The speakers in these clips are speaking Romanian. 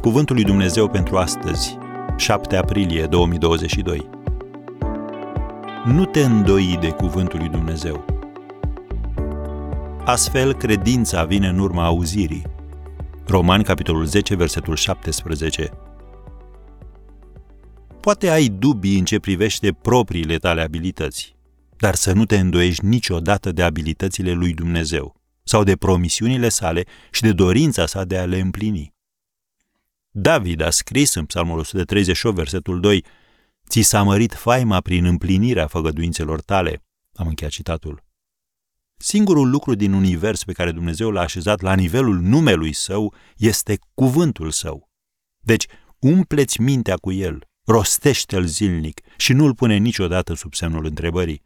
Cuvântul lui Dumnezeu pentru astăzi, 7 aprilie 2022. Nu te îndoi de Cuvântul lui Dumnezeu. Astfel, credința vine în urma auzirii. Romani, capitolul 10, versetul 17. Poate ai dubii în ce privește propriile tale abilități, dar să nu te îndoiești niciodată de abilitățile lui Dumnezeu sau de promisiunile sale și de dorința sa de a le împlini. David a scris în Psalmul 138, versetul 2, Ți s-a mărit faima prin împlinirea făgăduințelor tale. Am încheiat citatul. Singurul lucru din univers pe care Dumnezeu l-a așezat la nivelul numelui său este cuvântul său. Deci, umpleți mintea cu el, rostește-l zilnic și nu-l pune niciodată sub semnul întrebării.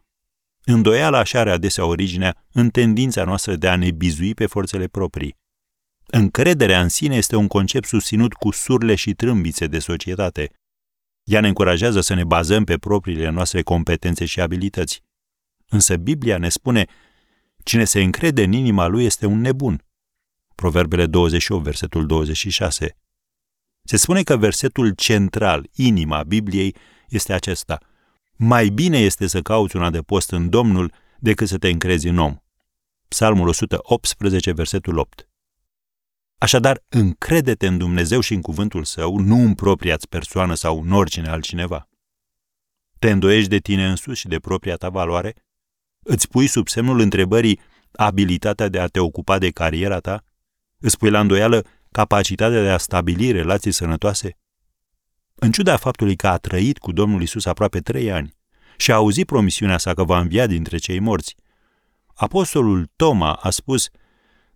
Îndoiala așa are adesea originea în tendința noastră de a ne bizui pe forțele proprii. Încrederea în sine este un concept susținut cu surle și trâmbițe de societate. Ea ne încurajează să ne bazăm pe propriile noastre competențe și abilități. Însă Biblia ne spune, cine se încrede în inima lui este un nebun. Proverbele 28, versetul 26. Se spune că versetul central, inima Bibliei, este acesta. Mai bine este să cauți un adăpost în Domnul decât să te încrezi în om. Psalmul 118, versetul 8. Așadar, încrede-te în Dumnezeu și în cuvântul său, nu în propria persoană sau în oricine altcineva. Te îndoiești de tine însuși și de propria ta valoare? Îți pui sub semnul întrebării abilitatea de a te ocupa de cariera ta? Îți pui la îndoială capacitatea de a stabili relații sănătoase? În ciuda faptului că a trăit cu Domnul Isus aproape trei ani și a auzit promisiunea sa că va învia dintre cei morți, apostolul Toma a spus –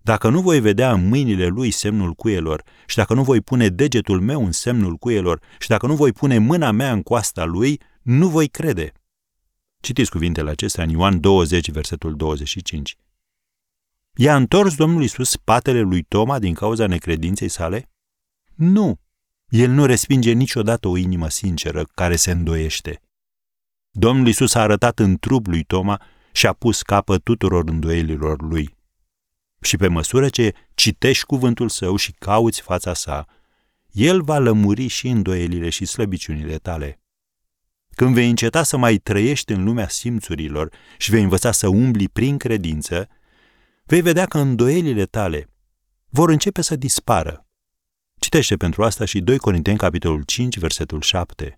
dacă nu voi vedea în mâinile lui semnul cuielor și dacă nu voi pune degetul meu în semnul cuielor și dacă nu voi pune mâna mea în coasta lui, nu voi crede. Citiți cuvintele acestea în Ioan 20, versetul 25. I-a întors Domnul Isus spatele lui Toma din cauza necredinței sale? Nu. El nu respinge niciodată o inimă sinceră care se îndoiește. Domnul Isus a arătat în trup lui Toma și a pus capăt tuturor îndoielilor lui. Și pe măsură ce citești cuvântul său și cauți fața sa, el va lămuri și îndoielile și slăbiciunile tale. Când vei înceta să mai trăiești în lumea simțurilor și vei învăța să umbli prin credință, vei vedea că îndoielile tale vor începe să dispară. Citește pentru asta și 2 Corinteni, capitolul 5, versetul 7.